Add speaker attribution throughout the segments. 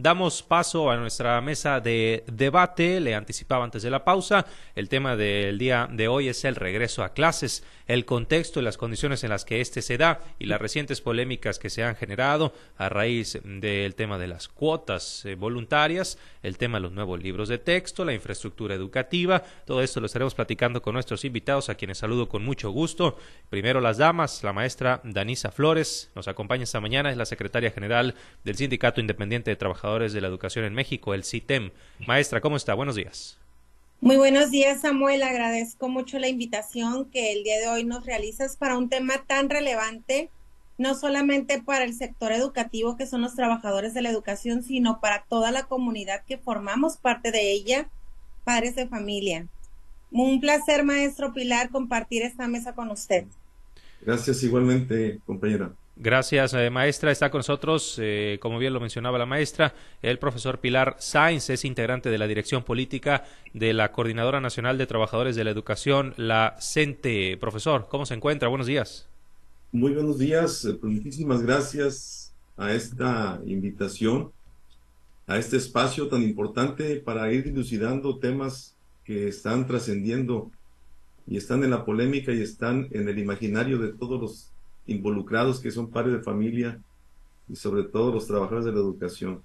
Speaker 1: Damos paso a nuestra mesa de debate. Le anticipaba antes de la pausa. El tema del día de hoy es el regreso a clases, el contexto y las condiciones en las que éste se da y las recientes polémicas que se han generado a raíz del tema de las cuotas eh, voluntarias, el tema de los nuevos libros de texto, la infraestructura educativa. Todo esto lo estaremos platicando con nuestros invitados, a quienes saludo con mucho gusto. Primero las damas, la maestra Danisa Flores nos acompaña esta mañana, es la secretaria general del Sindicato Independiente de Trabajadores de la Educación en México, el CITEM. Maestra, ¿cómo está? Buenos días.
Speaker 2: Muy buenos días, Samuel. Agradezco mucho la invitación que el día de hoy nos realizas para un tema tan relevante, no solamente para el sector educativo, que son los trabajadores de la educación, sino para toda la comunidad que formamos parte de ella, padres de familia. Un placer, maestro Pilar, compartir esta mesa con usted.
Speaker 3: Gracias igualmente, compañera.
Speaker 1: Gracias, eh, maestra. Está con nosotros, eh, como bien lo mencionaba la maestra, el profesor Pilar Sainz, es integrante de la dirección política de la Coordinadora Nacional de Trabajadores de la Educación, la CENTE. Profesor, ¿cómo se encuentra? Buenos días.
Speaker 3: Muy buenos días. Eh, pues, muchísimas gracias a esta invitación, a este espacio tan importante para ir dilucidando temas que están trascendiendo y están en la polémica y están en el imaginario de todos los involucrados que son padres de familia y sobre todo los trabajadores de la educación.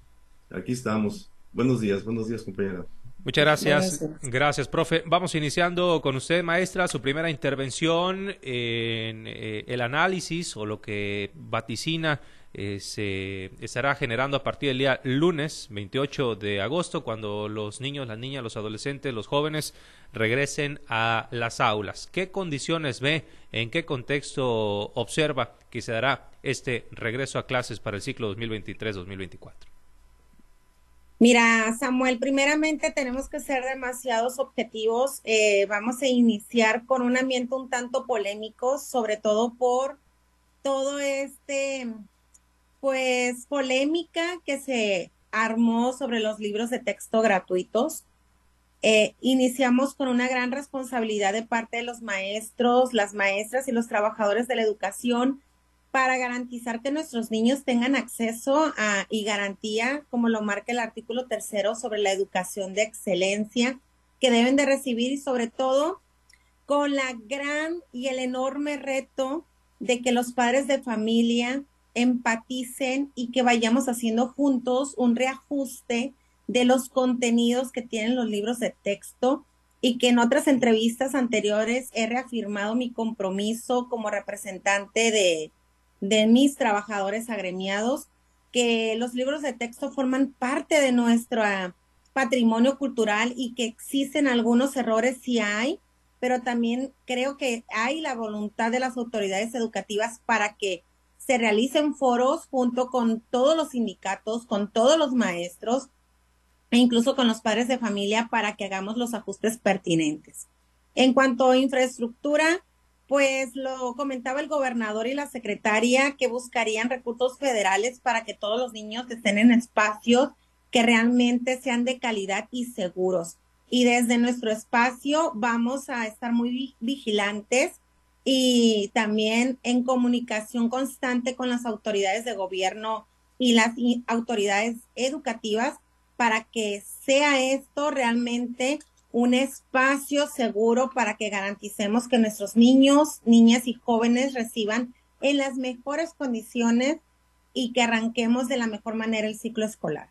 Speaker 3: Aquí estamos. Buenos días, buenos días compañera.
Speaker 1: Muchas gracias. gracias. profe. Vamos iniciando con usted, maestra, su primera intervención en eh, el análisis o lo que vaticina eh, se estará generando a partir del día lunes 28 de agosto, cuando los niños, las niñas, los adolescentes, los jóvenes regresen a las aulas. ¿Qué condiciones ve, en qué contexto observa que se dará este regreso a clases para el ciclo 2023-2024?
Speaker 2: Mira, Samuel, primeramente tenemos que ser demasiados objetivos. Eh, vamos a iniciar con un ambiente un tanto polémico, sobre todo por todo este pues polémica que se armó sobre los libros de texto gratuitos. Eh, iniciamos con una gran responsabilidad de parte de los maestros, las maestras y los trabajadores de la educación para garantizar que nuestros niños tengan acceso a, y garantía, como lo marca el artículo tercero, sobre la educación de excelencia que deben de recibir y sobre todo con la gran y el enorme reto de que los padres de familia empaticen y que vayamos haciendo juntos un reajuste de los contenidos que tienen los libros de texto y que en otras entrevistas anteriores he reafirmado mi compromiso como representante de, de mis trabajadores agremiados, que los libros de texto forman parte de nuestro patrimonio cultural y que existen algunos errores si hay, pero también creo que hay la voluntad de las autoridades educativas para que se realicen foros junto con todos los sindicatos, con todos los maestros e incluso con los padres de familia para que hagamos los ajustes pertinentes. En cuanto a infraestructura, pues lo comentaba el gobernador y la secretaria que buscarían recursos federales para que todos los niños estén en espacios que realmente sean de calidad y seguros. Y desde nuestro espacio vamos a estar muy vigilantes y también en comunicación constante con las autoridades de gobierno y las autoridades educativas para que sea esto realmente un espacio seguro para que garanticemos que nuestros niños, niñas y jóvenes reciban en las mejores condiciones y que arranquemos de la mejor manera el ciclo escolar.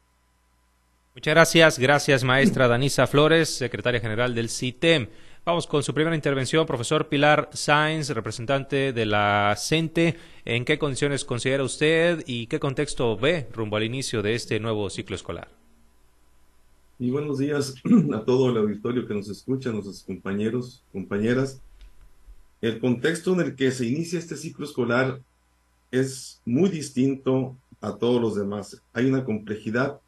Speaker 1: Muchas gracias. Gracias, maestra Danisa Flores, secretaria general del CITEM. Vamos con su primera intervención, profesor Pilar Sainz, representante de la CENTE. ¿En qué condiciones considera usted y qué contexto ve rumbo al inicio de este nuevo ciclo escolar?
Speaker 3: Y buenos días a todo el auditorio que nos escucha, nuestros compañeros, compañeras. El contexto en el que se inicia este ciclo escolar es muy distinto a todos los demás. Hay una complejidad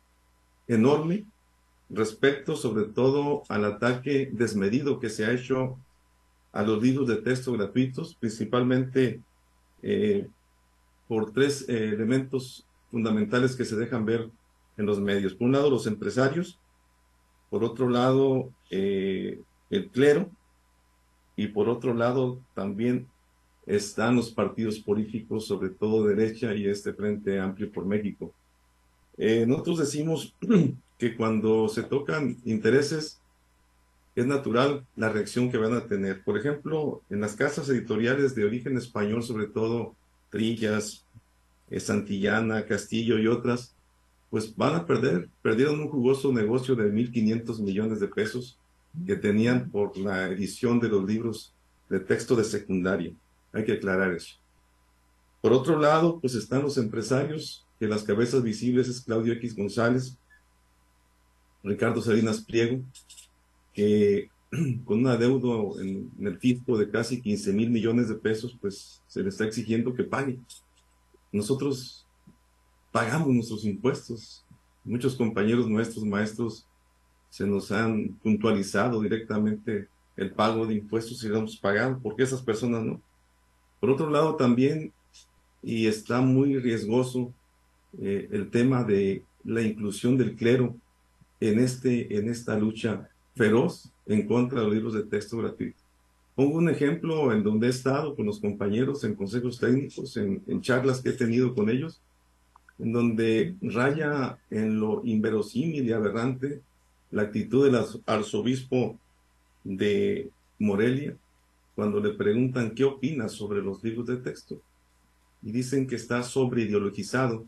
Speaker 3: enorme respecto sobre todo al ataque desmedido que se ha hecho a los libros de texto gratuitos, principalmente eh, por tres eh, elementos fundamentales que se dejan ver en los medios. Por un lado, los empresarios, por otro lado, eh, el clero, y por otro lado, también están los partidos políticos, sobre todo derecha y este Frente Amplio por México. Eh, nosotros decimos que cuando se tocan intereses, es natural la reacción que van a tener. Por ejemplo, en las casas editoriales de origen español, sobre todo Trillas, eh, Santillana, Castillo y otras, pues van a perder, perdieron un jugoso negocio de 1.500 millones de pesos que tenían por la edición de los libros de texto de secundaria. Hay que aclarar eso. Por otro lado, pues están los empresarios, que las cabezas visibles es Claudio X González, Ricardo Salinas Pliego, que con un adeudo en, el fisco de casi 15 mil millones de pesos, pues se le está exigiendo que pague. Nosotros pagamos nuestros impuestos. Muchos compañeros nuestros, maestros, se nos han puntualizado directamente el pago de impuestos y lo hemos pagado, porque esas personas no. Por otro lado, también, y está muy riesgoso, eh, el tema de la inclusión del clero en, este, en esta lucha feroz en contra de los libros de texto gratuito. Pongo un ejemplo en donde he estado con los compañeros en consejos técnicos, en, en charlas que he tenido con ellos, en donde raya en lo inverosímil y aberrante la actitud del arzobispo de Morelia cuando le preguntan qué opina sobre los libros de texto. Y dicen que está sobreideologizado,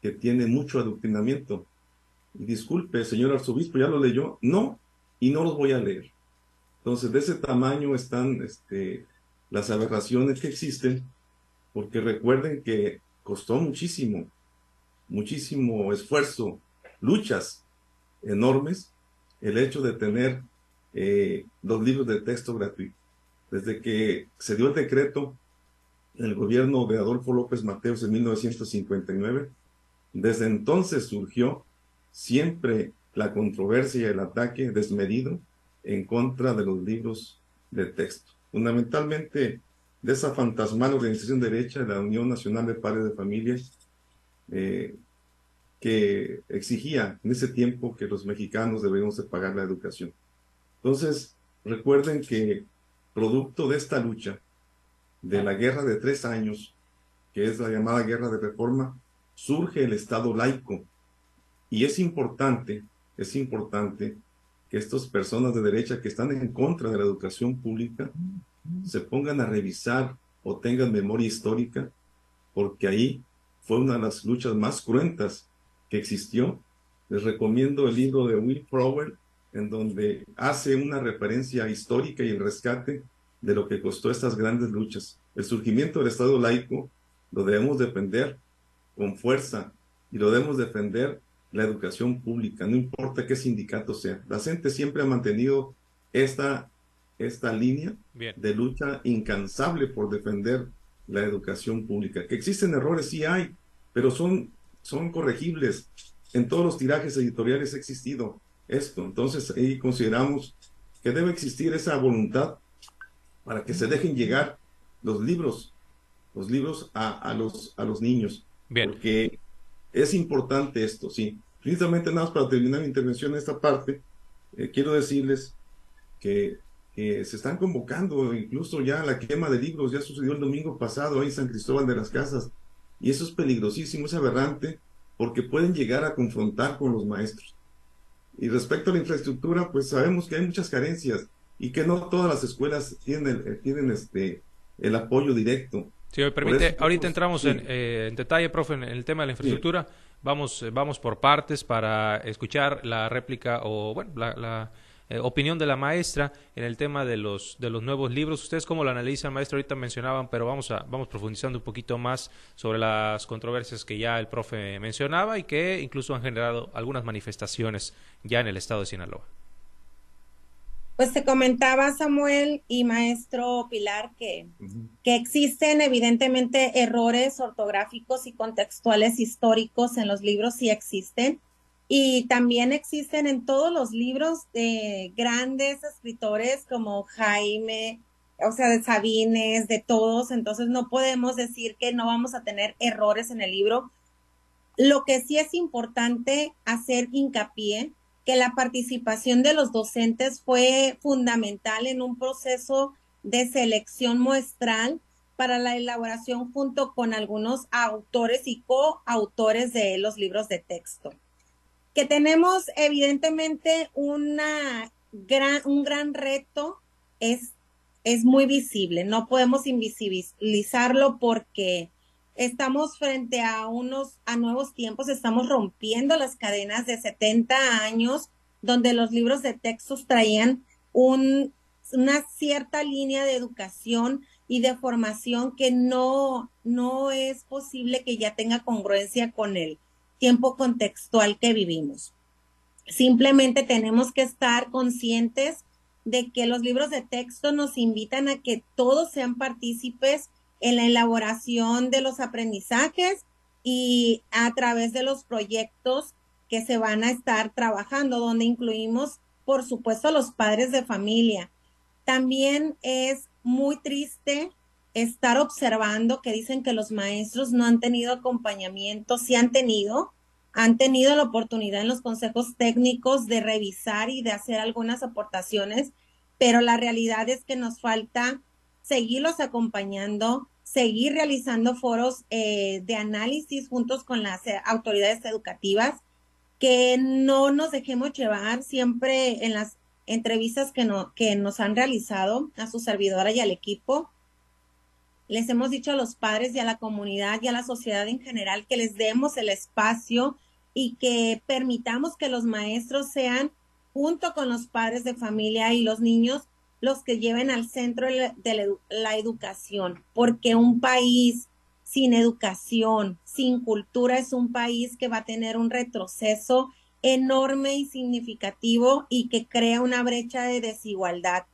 Speaker 3: que tiene mucho adoctrinamiento. Y disculpe, señor arzobispo, ¿ya lo leyó? No, y no los voy a leer. Entonces, de ese tamaño están este, las aberraciones que existen, porque recuerden que costó muchísimo, muchísimo esfuerzo, luchas enormes el hecho de tener eh, los libros de texto gratuitos. Desde que se dio el decreto en el gobierno de Adolfo López Mateos en 1959, desde entonces surgió siempre la controversia y el ataque desmedido en contra de los libros de texto. Fundamentalmente de esa fantasmal organización derecha, la Unión Nacional de Padres de Familias, eh, que exigía en ese tiempo que los mexicanos debemos de pagar la educación. Entonces, recuerden que producto de esta lucha, de la guerra de tres años, que es la llamada guerra de reforma, surge el Estado laico. Y es importante, es importante que estas personas de derecha que están en contra de la educación pública se pongan a revisar o tengan memoria histórica, porque ahí fue una de las luchas más cruentas que existió. Les recomiendo el libro de Will Frower, en donde hace una referencia histórica y el rescate de lo que costó estas grandes luchas. El surgimiento del Estado laico lo debemos defender con fuerza y lo debemos defender la educación pública, no importa qué sindicato sea. La gente siempre ha mantenido esta, esta línea de lucha incansable por defender la educación pública. Que existen errores, sí hay, pero son son corregibles. En todos los tirajes editoriales ha existido esto. Entonces ahí consideramos que debe existir esa voluntad para que se dejen llegar los libros, los libros a, los, a los niños. Bien. Porque es importante esto, sí. Precisamente nada más para terminar mi intervención en esta parte, eh, quiero decirles que, que, se están convocando incluso ya la quema de libros, ya sucedió el domingo pasado ahí en San Cristóbal de las Casas, y eso es peligrosísimo, es aberrante, porque pueden llegar a confrontar con los maestros. Y respecto a la infraestructura, pues sabemos que hay muchas carencias y que no todas las escuelas tienen, eh, tienen este, el apoyo directo.
Speaker 1: Si me permite, ahorita entramos eh, en, detalle, profe, en el tema de la infraestructura. Vamos, eh, vamos por partes para escuchar la réplica o, bueno, la eh, opinión de la maestra en el tema de los, de los nuevos libros. ¿Ustedes cómo lo analizan, maestra? Ahorita mencionaban, pero vamos, a, vamos profundizando un poquito más sobre las controversias que ya el profe mencionaba y que incluso han generado algunas manifestaciones ya en el estado de Sinaloa.
Speaker 2: Pues te comentaba Samuel y maestro Pilar que, que existen evidentemente errores ortográficos y contextuales históricos en los libros, sí existen y también existen en todos los libros de grandes escritores como Jaime, o sea, de Sabines, de todos. Entonces no podemos decir que no vamos a tener errores en el libro. Lo que sí es importante hacer hincapié que la participación de los docentes fue fundamental en un proceso de selección muestral para la elaboración junto con algunos autores y coautores de los libros de texto. Que tenemos evidentemente una gran, un gran reto es, es muy visible, no podemos invisibilizarlo porque estamos frente a unos, a nuevos tiempos, estamos rompiendo las cadenas de 70 años donde los libros de textos traían un, una cierta línea de educación y de formación que no, no es posible que ya tenga congruencia con el tiempo contextual que vivimos. Simplemente tenemos que estar conscientes de que los libros de texto nos invitan a que todos sean partícipes en la elaboración de los aprendizajes y a través de los proyectos que se van a estar trabajando, donde incluimos, por supuesto, a los padres de familia. También es muy triste estar observando que dicen que los maestros no han tenido acompañamiento, sí han tenido, han tenido la oportunidad en los consejos técnicos de revisar y de hacer algunas aportaciones, pero la realidad es que nos falta seguirlos acompañando, seguir realizando foros eh, de análisis juntos con las eh, autoridades educativas, que no nos dejemos llevar siempre en las entrevistas que, no, que nos han realizado a su servidora y al equipo. Les hemos dicho a los padres y a la comunidad y a la sociedad en general que les demos el espacio y que permitamos que los maestros sean, junto con los padres de familia y los niños, los que lleven al centro de la educación, porque un país sin educación, sin cultura, es un país que va a tener un retroceso enorme y significativo y que crea una brecha de desigualdad.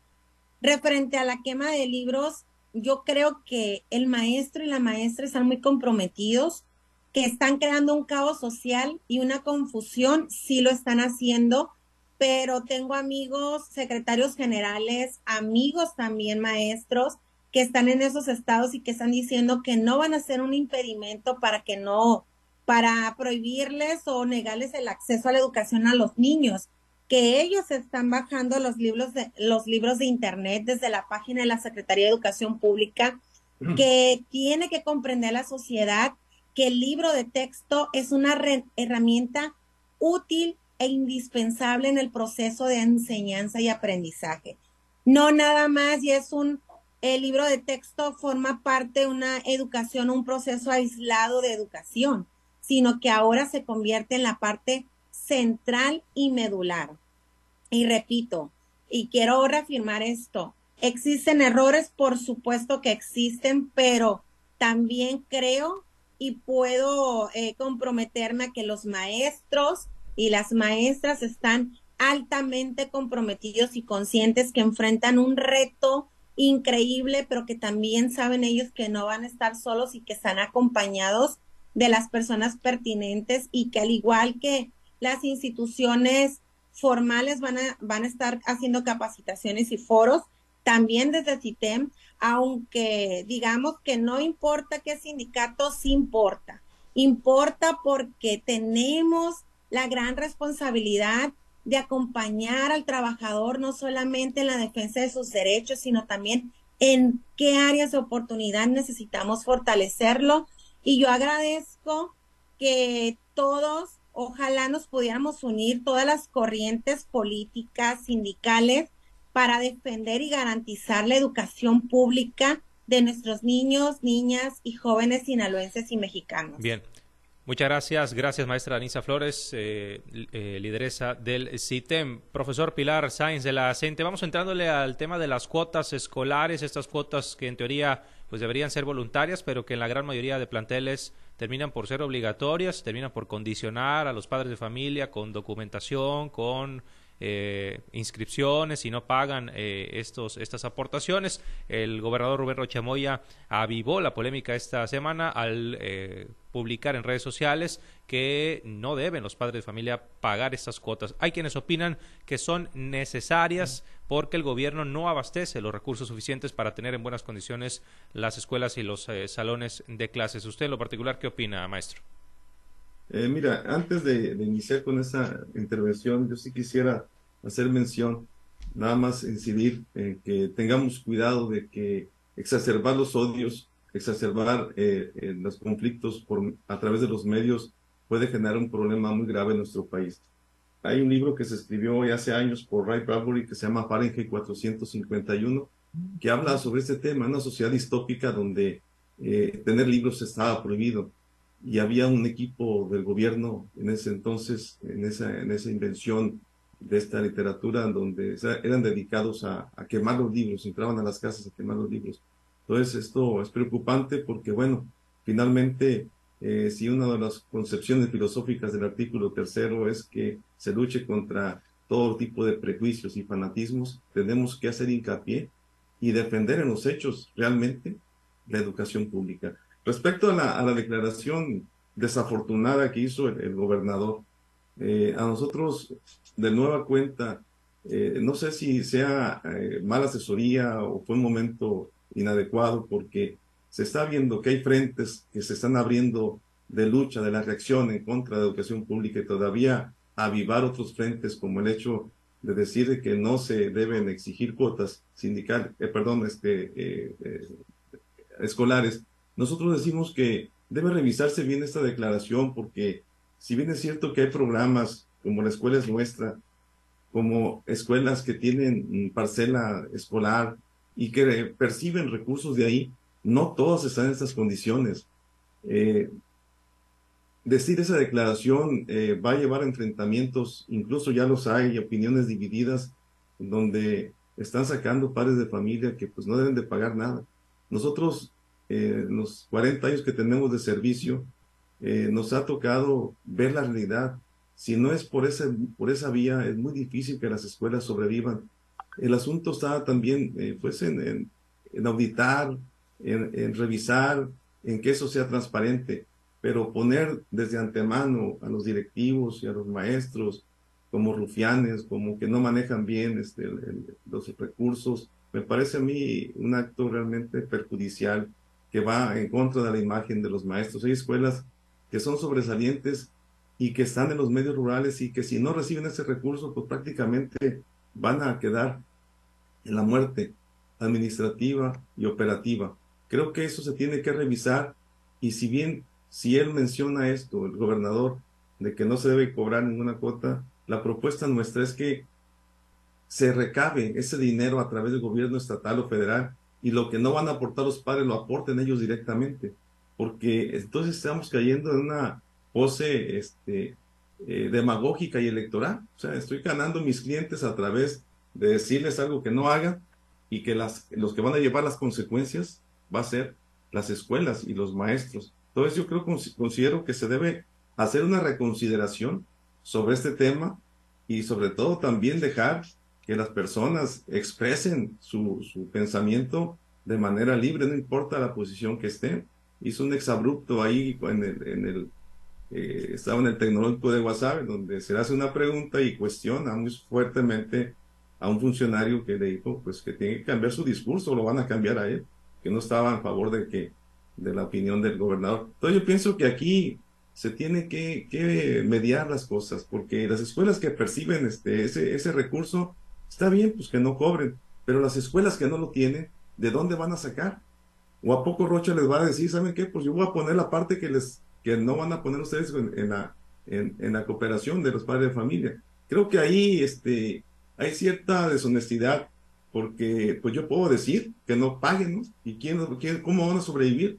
Speaker 2: Referente a la quema de libros, yo creo que el maestro y la maestra están muy comprometidos que están creando un caos social y una confusión, sí lo están haciendo, pero tengo amigos, secretarios generales, amigos también maestros que están en esos estados y que están diciendo que no van a ser un impedimento para que no, para prohibirles o negarles el acceso a la educación a los niños, que ellos están bajando los libros de, los libros de internet desde la página de la Secretaría de Educación Pública, que tiene que comprender la sociedad que el libro de texto es una herramienta útil e indispensable en el proceso de enseñanza y aprendizaje. No nada más y es un, el libro de texto forma parte de una educación, un proceso aislado de educación, sino que ahora se convierte en la parte central y medular. Y repito, y quiero reafirmar esto, existen errores, por supuesto que existen, pero también creo y puedo eh, comprometerme a que los maestros y las maestras están altamente comprometidos y conscientes que enfrentan un reto increíble, pero que también saben ellos que no van a estar solos y que están acompañados de las personas pertinentes y que al igual que las instituciones formales van a, van a estar haciendo capacitaciones y foros, también desde CITEM aunque digamos que no importa qué sindicato, sí importa. Importa porque tenemos la gran responsabilidad de acompañar al trabajador no solamente en la defensa de sus derechos, sino también en qué áreas de oportunidad necesitamos fortalecerlo. Y yo agradezco que todos, ojalá nos pudiéramos unir, todas las corrientes políticas, sindicales, para defender y garantizar la educación pública de nuestros niños, niñas y jóvenes sinaloenses y mexicanos.
Speaker 1: Bien. Muchas gracias, gracias maestra Anisa Flores, eh, eh, lideresa del CITEM. Profesor Pilar Sáenz de la CENTE, vamos entrándole al tema de las cuotas escolares, estas cuotas que en teoría pues deberían ser voluntarias, pero que en la gran mayoría de planteles terminan por ser obligatorias, terminan por condicionar a los padres de familia con documentación, con eh, inscripciones y no pagan eh, estos, estas aportaciones. El gobernador Rubén Rochamoya avivó la polémica esta semana al eh, publicar en redes sociales que no deben los padres de familia pagar estas cuotas. Hay quienes opinan que son necesarias porque el gobierno no abastece los recursos suficientes para tener en buenas condiciones las escuelas y los salones de clases. ¿Usted en lo particular qué opina, maestro?
Speaker 3: Eh, mira, antes de, iniciar con esa intervención, yo sí quisiera hacer mención, nada más incidir en que tengamos cuidado de que exacerbar los odios exacerbar eh, los conflictos por, a través de los medios puede generar un problema muy grave en nuestro país. Hay un libro que se escribió hace años por Ray Bradbury que se llama Fahrenheit 451, que habla sobre este tema, una sociedad distópica donde eh, tener libros estaba prohibido y había un equipo del gobierno en ese entonces, en esa, en esa invención de esta literatura, donde eran dedicados a, a quemar los libros, entraban a las casas a quemar los libros. Entonces esto es preocupante porque, bueno, finalmente eh, si una de las concepciones filosóficas del artículo tercero es que se luche contra todo tipo de prejuicios y fanatismos, tenemos que hacer hincapié y defender en los hechos realmente la educación pública. Respecto a la, declaración desafortunada que hizo el, gobernador, eh, a nosotros de nueva cuenta, eh, no sé si sea mala asesoría o fue un momento inadecuado porque se está viendo que hay frentes que se están abriendo de lucha, de la reacción en contra de la educación pública y todavía avivar otros frentes como el hecho de decir que no se deben exigir cuotas sindical, eh, perdón, este, eh, eh, escolares. Nosotros decimos que debe revisarse bien esta declaración porque si bien es cierto que hay programas como la escuela es nuestra, como escuelas que tienen parcela escolar y que perciben recursos de ahí, no todos están en estas condiciones. Eh, decir esa declaración eh, va a llevar a enfrentamientos, incluso ya los hay, opiniones divididas, donde están sacando padres de familia que pues no deben de pagar nada. Nosotros, eh, los 40 años que tenemos de servicio, nos ha tocado ver la realidad. Si no es por, ese, por esa vía, es muy difícil que las escuelas sobrevivan. El asunto está también pues en auditar, en, revisar, en que eso sea transparente, pero poner desde antemano a los directivos y a los maestros como rufianes, como que no manejan bien este, los recursos, me parece a mí un acto realmente perjudicial que va en contra de la imagen de los maestros. Hay escuelas que son sobresalientes y que están en los medios rurales y que si no reciben ese recurso, pues prácticamente van a quedar en la muerte administrativa y operativa. Creo que eso se tiene que revisar y si bien, si él menciona esto, el gobernador, de que no se debe cobrar ninguna cuota, la propuesta nuestra es que se recabe ese dinero a través del gobierno estatal o federal y lo que no van a aportar los padres lo aporten ellos directamente, porque entonces estamos cayendo en una pose este, eh, demagógica y electoral. O sea, estoy ganando mis clientes a través de decirles algo que no hagan y que las, los que van a llevar las consecuencias va a ser las escuelas y los maestros. Entonces yo creo, considero que se debe hacer una reconsideración sobre este tema y sobre todo también dejar que las personas expresen su, pensamiento de manera libre, no importa la posición que estén. Hizo un exabrupto ahí en el, en el eh, estaba en el tecnológico de WhatsApp, donde se le hace una pregunta y cuestiona muy fuertemente a un funcionario que le dijo pues que tiene que cambiar su discurso, lo van a cambiar a él no estaba a favor de que de la opinión del gobernador. Entonces yo pienso que aquí se tiene que, que mediar las cosas, porque las escuelas que perciben este, ese, ese recurso, está bien, pues que no cobren, pero las escuelas que no lo tienen, ¿de dónde van a sacar? ¿O a poco Rocha les va a decir, ¿saben qué? Pues yo voy a poner la parte que les que no van a poner ustedes en, la, en, la cooperación de los padres de familia. Creo que ahí este, hay cierta deshonestidad porque pues yo puedo decir que no paguen, ¿no? ¿Y quién, quién, cómo van a sobrevivir?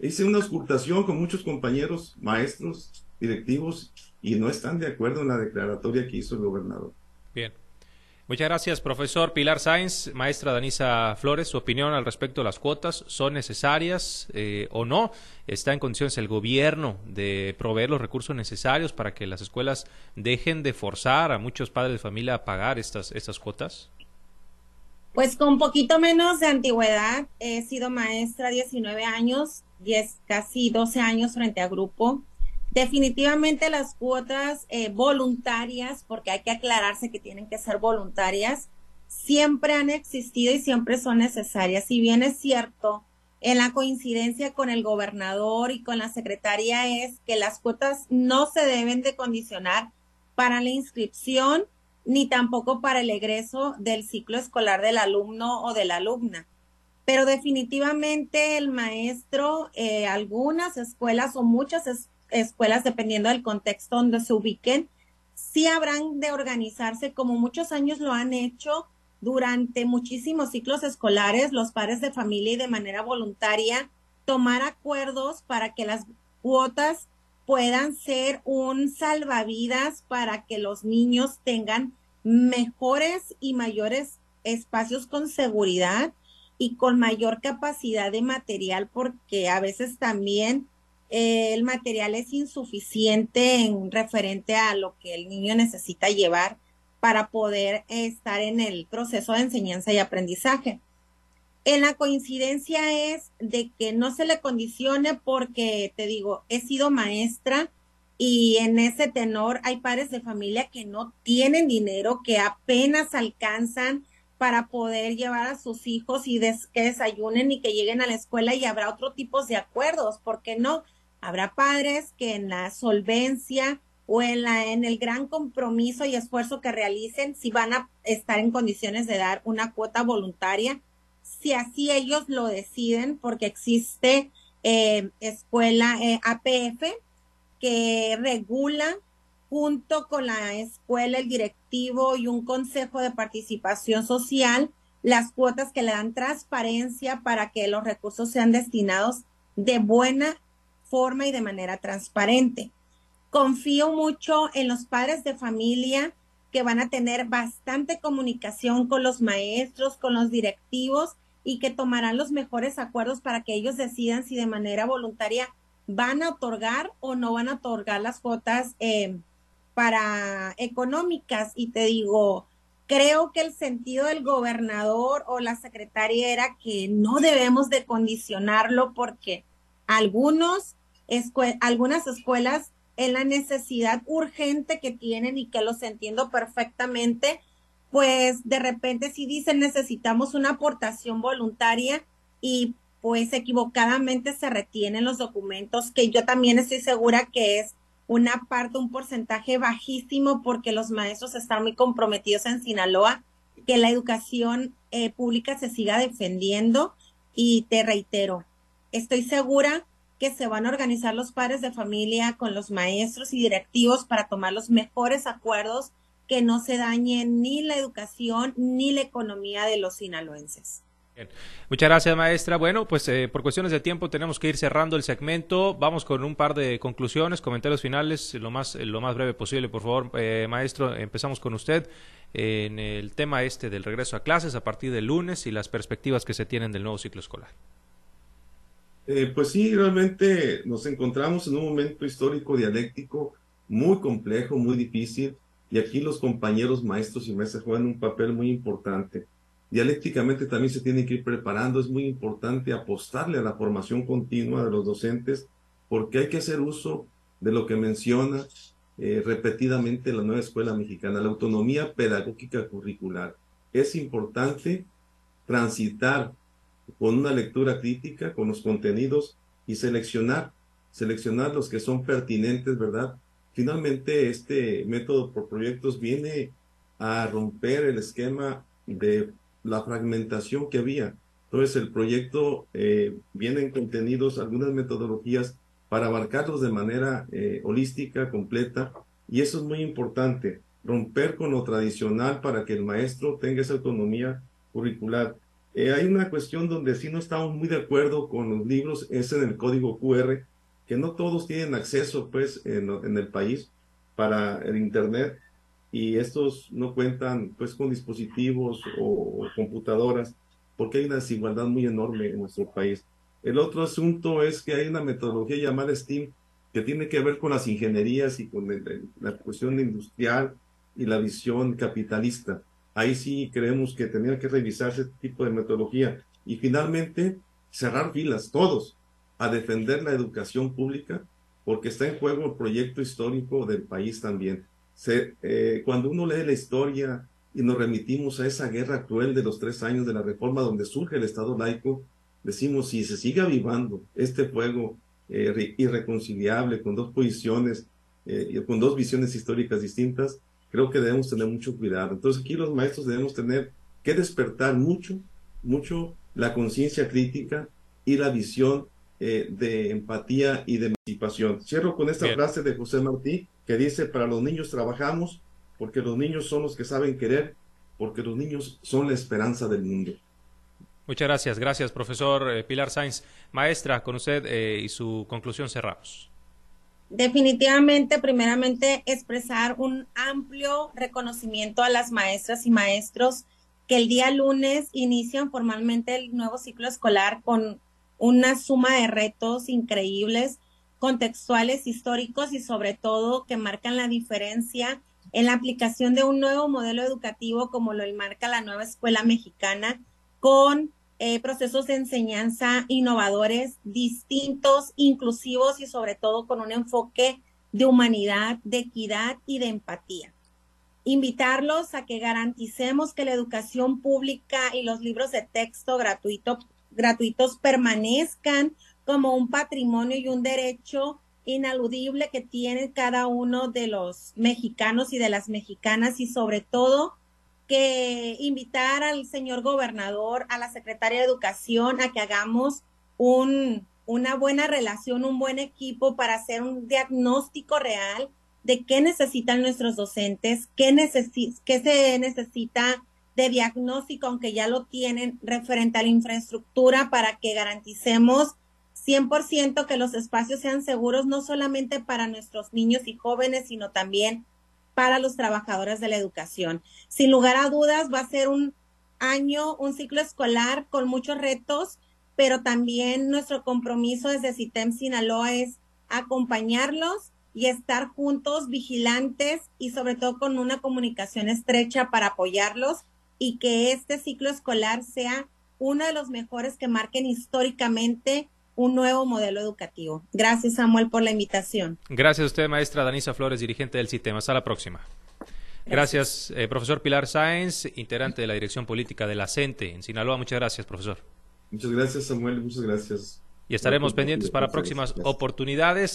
Speaker 3: Hice una auscultación con muchos compañeros, maestros, directivos, y no están de acuerdo en la declaratoria que hizo el gobernador.
Speaker 1: Bien. Muchas gracias, profesor Pilar Sáenz. Maestra Danisa Flores, su opinión al respecto de las cuotas, ¿son necesarias eh, o no? ¿Está en condiciones el gobierno de proveer los recursos necesarios para que las escuelas dejen de forzar a muchos padres de familia a pagar estas, estas cuotas?
Speaker 2: Pues con poquito menos de antigüedad, he sido maestra 19 años, 10, casi 12 años frente a grupo. Definitivamente las cuotas eh, voluntarias, porque hay que aclararse que tienen que ser voluntarias, siempre han existido y siempre son necesarias. Si bien es cierto, en la coincidencia con el gobernador y con la secretaria es que las cuotas no se deben de condicionar para la inscripción ni tampoco para el egreso del ciclo escolar del alumno o de la alumna. pero definitivamente el maestro, eh, algunas escuelas o muchas escuelas, dependiendo del contexto donde se ubiquen, sí habrán de organizarse como muchos años lo han hecho durante muchísimos ciclos escolares, los padres de familia y de manera voluntaria, tomar acuerdos para que las cuotas puedan ser un salvavidas para que los niños tengan mejores y mayores espacios con seguridad y con mayor capacidad de material porque a veces también eh, el material es insuficiente en referente a lo que el niño necesita llevar para poder estar en el proceso de enseñanza y aprendizaje. En la coincidencia es de que no se le condicione porque, te digo, he sido maestra y en ese tenor hay padres de familia que no tienen dinero, que apenas alcanzan para poder llevar a sus hijos y que desayunen y que lleguen a la escuela y habrá otro tipo de acuerdos, porque no? Habrá padres que en la solvencia o en, la, en el gran compromiso y esfuerzo que realicen, si van a estar en condiciones de dar una cuota voluntaria, si así ellos lo deciden, porque existe eh, escuela eh, APF que regula junto con la escuela, el directivo y un consejo de participación social, las cuotas que le dan transparencia para que los recursos sean destinados de buena forma y de manera transparente. Confío mucho en los padres de familia que van a tener bastante comunicación con los maestros, con los directivos y que tomarán los mejores acuerdos para que ellos decidan si de manera voluntaria van a otorgar o no van a otorgar las cuotas eh, para económicas. Y te digo, creo que el sentido del gobernador o la secretaria era que no debemos de condicionarlo porque algunos algunas escuelas en la necesidad urgente que tienen y que los entiendo perfectamente, pues de repente si dicen necesitamos una aportación voluntaria y pues equivocadamente se retienen los documentos, que yo también estoy segura que es una parte, un porcentaje bajísimo porque los maestros están muy comprometidos en Sinaloa, que la educación eh, pública se siga defendiendo y te reitero, estoy segura que se van a organizar los padres de familia con los maestros y directivos para tomar los mejores acuerdos que no se dañen ni la educación ni la economía de los sinaloenses.
Speaker 1: Muchas gracias, maestra. Bueno, pues eh, por cuestiones de tiempo tenemos que ir cerrando el segmento. Vamos con un par de conclusiones, comentarios finales, lo más, lo más breve posible, por favor, eh, maestro. Empezamos con usted en el tema este del regreso a clases a partir del lunes y las perspectivas que se tienen del nuevo ciclo escolar.
Speaker 3: Eh, pues sí, realmente nos encontramos en un momento histórico dialéctico muy complejo, muy difícil, y aquí los compañeros maestros y maestras juegan un papel muy importante dialécticamente también se tiene que ir preparando. Es muy importante apostarle a la formación continua de los docentes porque hay que hacer uso de lo que menciona eh, repetidamente la nueva escuela mexicana, la autonomía pedagógica curricular. Es importante transitar con una lectura crítica, con los contenidos y seleccionar, seleccionar los que son pertinentes, ¿verdad? Finalmente, este método por proyectos viene a romper el esquema de la fragmentación que había. Entonces el proyecto eh, viene contenidos, algunas metodologías para abarcarlos de manera eh, holística, completa, y eso es muy importante, romper con lo tradicional para que el maestro tenga esa autonomía curricular. Eh, hay una cuestión donde sí no estamos muy de acuerdo con los libros, es en el código QR, que no todos tienen acceso pues en, el país para el Internet y estos no cuentan pues con dispositivos o, computadoras porque hay una desigualdad muy enorme en nuestro país. El otro asunto es que hay una metodología llamada STEAM que tiene que ver con las ingenierías y con la cuestión industrial y la visión capitalista. Ahí sí creemos que tenía que revisarse este tipo de metodología. Y finalmente, cerrar filas, todos, a defender la educación pública, porque está en juego el proyecto histórico del país también. Eh, cuando uno lee la historia y nos remitimos a esa guerra cruel de los tres años de la reforma donde surge el Estado laico, decimos, si se sigue avivando este fuego eh, irreconciliable con dos posiciones, eh, con dos visiones históricas distintas, creo que debemos tener mucho cuidado. Entonces aquí los maestros debemos tener que despertar mucho, mucho la conciencia crítica y la visión eh, de empatía y de emancipación. Cierro con esta frase de José Martí que dice, para los niños trabajamos porque los niños son los que saben querer, porque los niños son la esperanza del mundo.
Speaker 1: Muchas gracias, gracias profesor eh, Pilar Sainz. Maestra, con usted eh, y su conclusión cerramos.
Speaker 2: Definitivamente, primeramente, expresar un amplio reconocimiento a las maestras y maestros que el día lunes inician formalmente el nuevo ciclo escolar con una suma de retos increíbles, contextuales, históricos y sobre todo que marcan la diferencia en la aplicación de un nuevo modelo educativo como lo marca la nueva escuela mexicana con eh, procesos de enseñanza innovadores, distintos, inclusivos y sobre todo con un enfoque de humanidad, de equidad y de empatía. Invitarlos a que garanticemos que la educación pública y los libros de texto gratuito, gratuitos permanezcan como un patrimonio y un derecho inaludible que tiene cada uno de los mexicanos y de las mexicanas y sobre todo que invitar al señor gobernador, a la secretaria de Educación, a que hagamos un, una buena relación, un buen equipo para hacer un diagnóstico real de qué necesitan nuestros docentes, qué, qué se necesita de diagnóstico, aunque ya lo tienen, referente a la infraestructura para que garanticemos 100% que los espacios sean seguros no solamente para nuestros niños y jóvenes, sino también para los trabajadores de la educación. Sin lugar a dudas, va a ser un año, un ciclo escolar con muchos retos, pero también nuestro compromiso desde CITEM Sinaloa es acompañarlos y estar juntos, vigilantes y sobre todo con una comunicación estrecha para apoyarlos y que este ciclo escolar sea uno de los mejores que marquen históricamente un nuevo modelo educativo. Gracias, Samuel, por la invitación.
Speaker 1: Gracias a usted, maestra Danisa Flores, dirigente del sistema. Hasta la próxima. Gracias, eh, profesor Pilar Sáenz, integrante de la Dirección Política de la CENTE en Sinaloa. Muchas gracias, profesor.
Speaker 3: Muchas gracias, Samuel. Muchas gracias.
Speaker 1: Y estaremos pendientes para próximas oportunidades.